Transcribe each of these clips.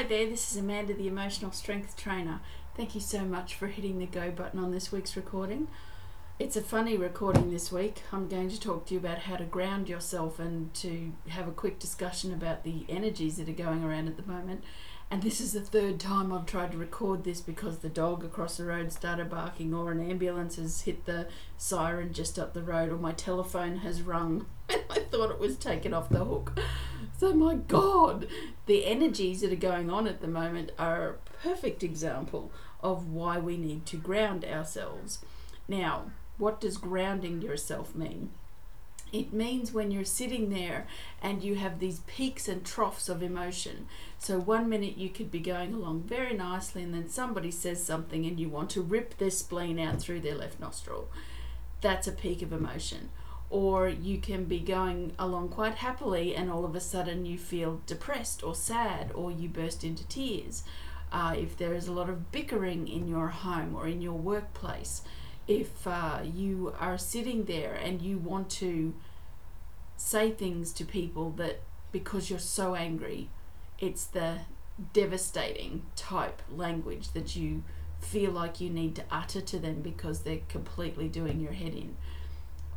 Hi there, this is Amanda, the Emotional Strength Trainer. Thank you so much for hitting the go button on this week's recording. It's a funny recording this week. I'm going to talk to you about how to ground yourself and to have a quick discussion about the energies that are going around at the moment. And this is the third time I've tried to record this because the dog across the road started barking, or an ambulance has hit the siren just up the road, or my telephone has rung and I thought it was taken off the hook. So, my God, the energies that are going on at the moment are a perfect example of why we need to ground ourselves. Now, what does grounding yourself mean? It means when you're sitting there and you have these peaks and troughs of emotion. So, one minute you could be going along very nicely, and then somebody says something and you want to rip their spleen out through their left nostril. That's a peak of emotion or you can be going along quite happily and all of a sudden you feel depressed or sad or you burst into tears. Uh, if there is a lot of bickering in your home or in your workplace, if uh, you are sitting there and you want to say things to people that because you're so angry, it's the devastating type language that you feel like you need to utter to them because they're completely doing your head in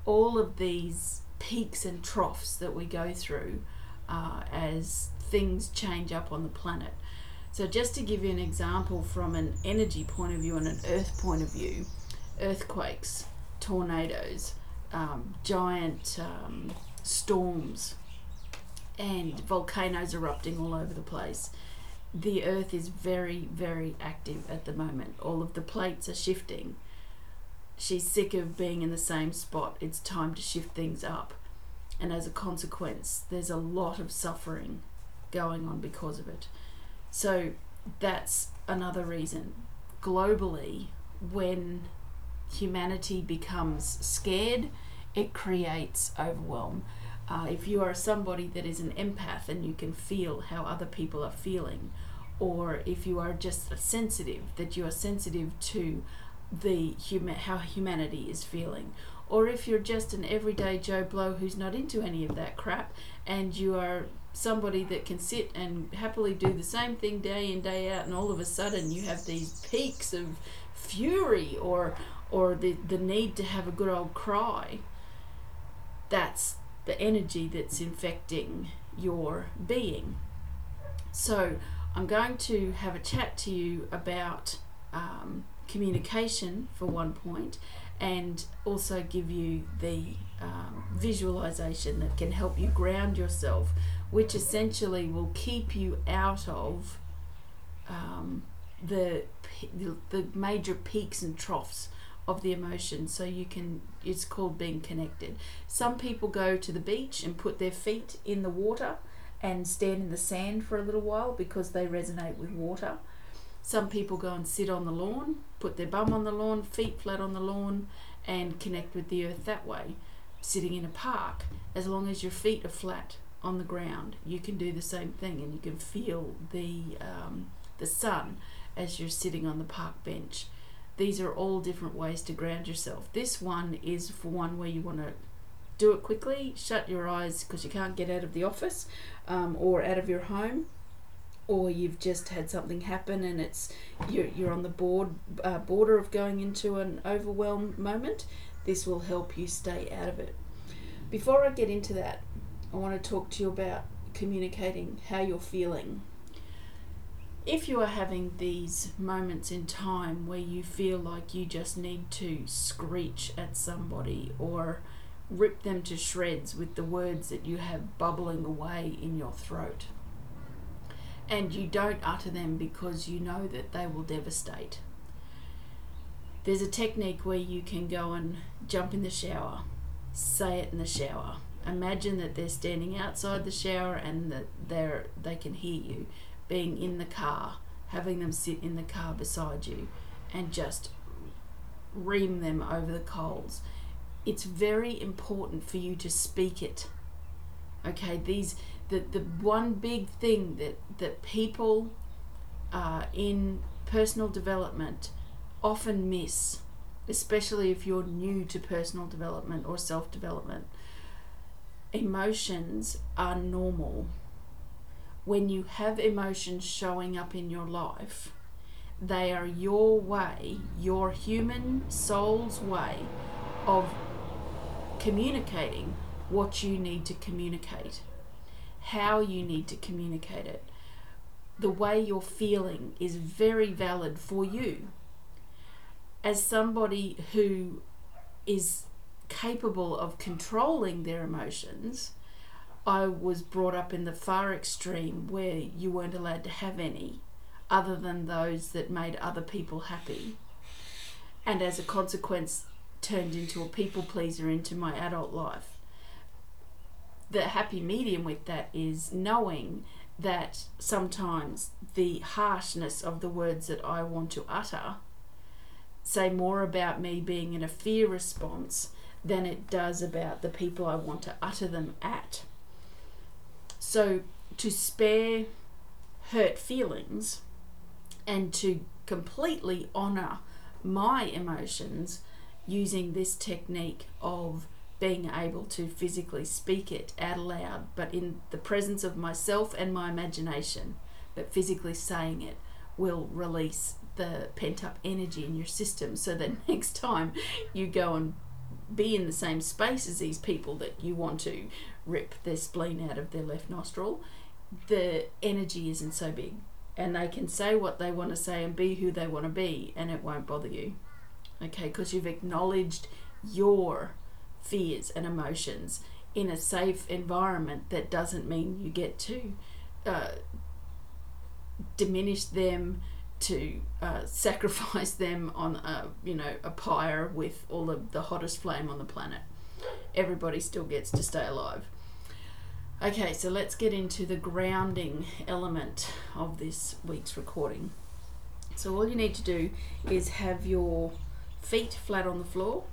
all of these peaks and troughs that we go through uh, as things change up on the planet. So, just to give you an example from an energy point of view and an earth point of view, earthquakes, tornadoes, um, giant um, storms, and volcanoes erupting all over the place. The earth is very, very active at the moment. All of the plates are shifting she's sick of being in the same spot. It's time to shift things up. And as a consequence, there's a lot of suffering going on because of it. So that's another reason. Globally, when humanity becomes scared, it creates overwhelm. Uh, if you are somebody that is an empath and you can feel how other people are feeling, or if you are just sensitive, that you are sensitive to the human how humanity is feeling. Or if you're just an everyday joe blow who's not into any of that crap and you are somebody that can sit and happily do the same thing day in day out and all of a sudden you have these peaks of fury or or the the need to have a good old cry that's the energy that's infecting your being. So i'm going to have a chat to you about um, communication for one point and also give you the um, visualization that can help you ground yourself, which essentially will keep you out of um, the the major peaks and troughs of the emotion. So you can it's called being connected. Some people go to the beach and put their feet in the water and stand in the sand for a little while because they resonate with water. Some people go and sit on the lawn, put their bum on the lawn, feet flat on the lawn, and connect with the earth that way. Sitting in a park, as long as your feet are flat on the ground, you can do the same thing, and you can feel the um, the sun as you're sitting on the park bench. These are all different ways to ground yourself. This one is for one where you want to do it quickly, shut your eyes because you can't get out of the office um, or out of your home or you've just had something happen and it's you're, you're on the board uh, border of going into an overwhelmed moment this will help you stay out of it. Before i get into that i want to talk to you about communicating how you're feeling. If you are having these moments in time where you feel like you just need to screech at somebody or rip them to shreds with the words that you have bubbling away in your throat and you don't utter them because you know that they will devastate. There's a technique where you can go and jump in the shower, say it in the shower. Imagine that they're standing outside the shower and that they're they can hear you. Being in the car, having them sit in the car beside you, and just ream them over the coals. It's very important for you to speak it. Okay, these the, the one big thing that, that people uh, in personal development often miss, especially if you're new to personal development or self development, emotions are normal. when you have emotions showing up in your life, they are your way, your human soul's way of communicating what you need to communicate, how you need to communicate it. The way you're feeling is very valid for you. As somebody who is capable of controlling their emotions, I was brought up in the far extreme where you weren't allowed to have any other than those that made other people happy. And as a consequence, turned into a people pleaser into my adult life. The happy medium with that is knowing that sometimes the harshness of the words that I want to utter say more about me being in a fear response than it does about the people I want to utter them at. So, to spare hurt feelings and to completely honor my emotions using this technique of being able to physically speak it out loud, but in the presence of myself and my imagination, but physically saying it will release the pent up energy in your system so that next time you go and be in the same space as these people that you want to rip their spleen out of their left nostril, the energy isn't so big. And they can say what they want to say and be who they want to be, and it won't bother you. Okay, because you've acknowledged your fears and emotions in a safe environment that doesn't mean you get to uh, diminish them to uh, sacrifice them on a you know a pyre with all of the hottest flame on the planet. Everybody still gets to stay alive. Okay, so let's get into the grounding element of this week's recording. So all you need to do is have your feet flat on the floor,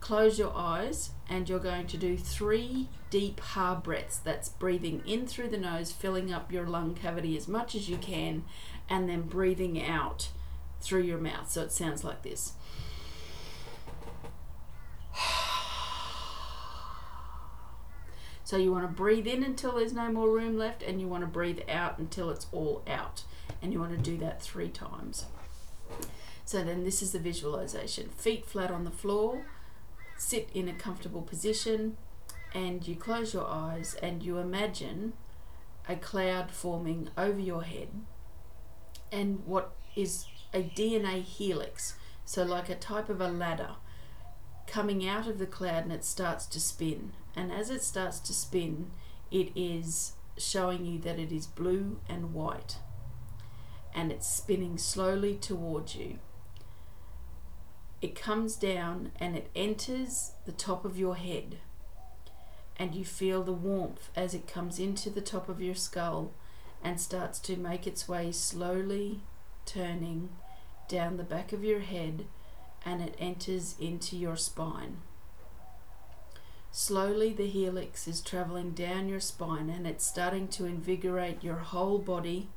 close your eyes, and you're going to do three deep, hard breaths. That's breathing in through the nose, filling up your lung cavity as much as you can, and then breathing out through your mouth. So it sounds like this. So you want to breathe in until there's no more room left, and you want to breathe out until it's all out. And you want to do that three times. So then this is the visualization feet flat on the floor, sit in a comfortable position, and you close your eyes and you imagine a cloud forming over your head and what is a DNA helix, so like a type of a ladder coming out of the cloud and it starts to spin. And as it starts to spin, it is showing you that it is blue and white and it's spinning slowly towards you. It comes down and it enters the top of your head, and you feel the warmth as it comes into the top of your skull and starts to make its way slowly turning down the back of your head and it enters into your spine. Slowly, the helix is traveling down your spine and it's starting to invigorate your whole body,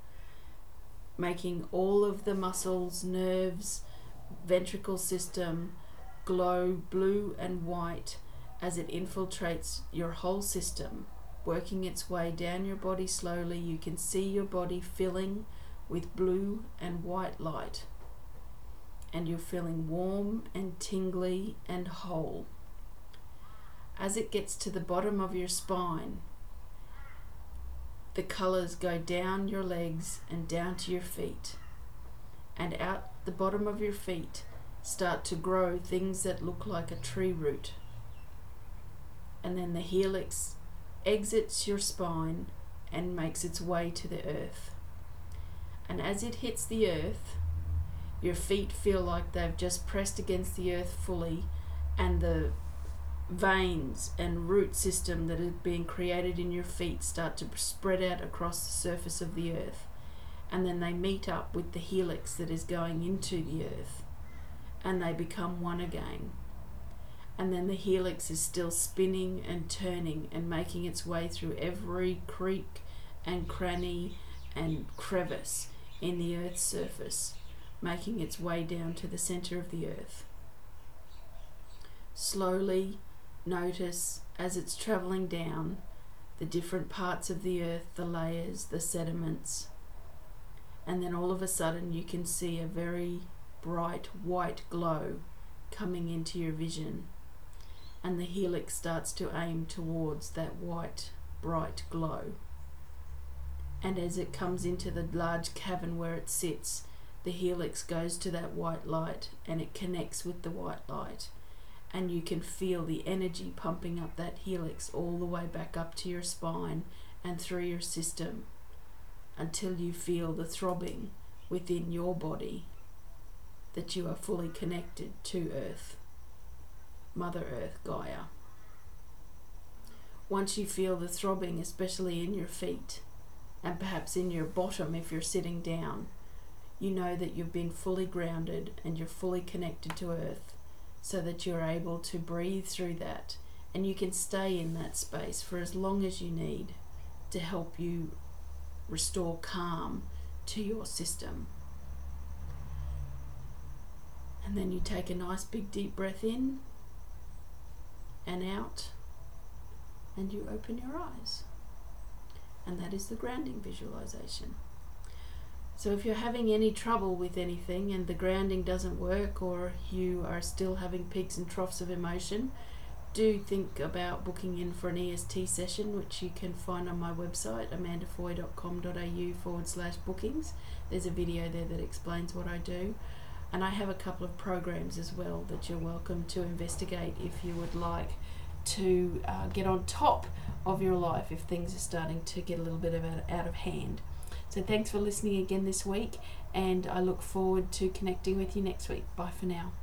making all of the muscles, nerves, ventricle system glow blue and white as it infiltrates your whole system working its way down your body slowly, you can see your body filling with blue and white light. And you're feeling warm and tingly and whole. As it gets to the bottom of your spine, the colors go down your legs and down to your feet. And out the bottom of your feet start to grow things that look like a tree root. And then the helix exits your spine and makes its way to the earth. And as it hits the earth, your feet feel like they've just pressed against the earth fully, and the veins and root system that are being created in your feet start to spread out across the surface of the earth. And then they meet up with the helix that is going into the earth, and they become one again and then the helix is still spinning and turning and making its way through every creek and cranny and crevice in the earth's surface, making its way down to the center of the earth. Slowly notice as it's traveling down the different parts of the earth, the layers, the sediments. And then all of a sudden, you can see a very bright white glow coming into your vision. And the helix starts to aim towards that white, bright glow. And as it comes into the large cavern where it sits, the helix goes to that white light and it connects with the white light and you can feel the energy pumping up that helix all the way back up to your spine and through your system until you feel the throbbing within your body that you are fully connected to Earth, Mother Earth, Gaia. Once you feel the throbbing, especially in your feet and perhaps in your bottom if you're sitting down, you know that you've been fully grounded and you're fully connected to Earth so that you're able to breathe through that and you can stay in that space for as long as you need to help you restore calm to your system. And then you take a nice big deep breath in and out, and you open your eyes. And that is the grounding visualization. So if you're having any trouble with anything and the grounding doesn't work or you are still having peaks and troughs of emotion, do think about booking in for an EST session, which you can find on my website, amandafoy.com.au forward slash bookings. There's a video there that explains what I do. And I have a couple of programs as well that you're welcome to investigate if you would like to uh, get on top of your life if things are starting to get a little bit of out, out of hand. So thanks for listening again this week, and I look forward to connecting with you next week. Bye for now.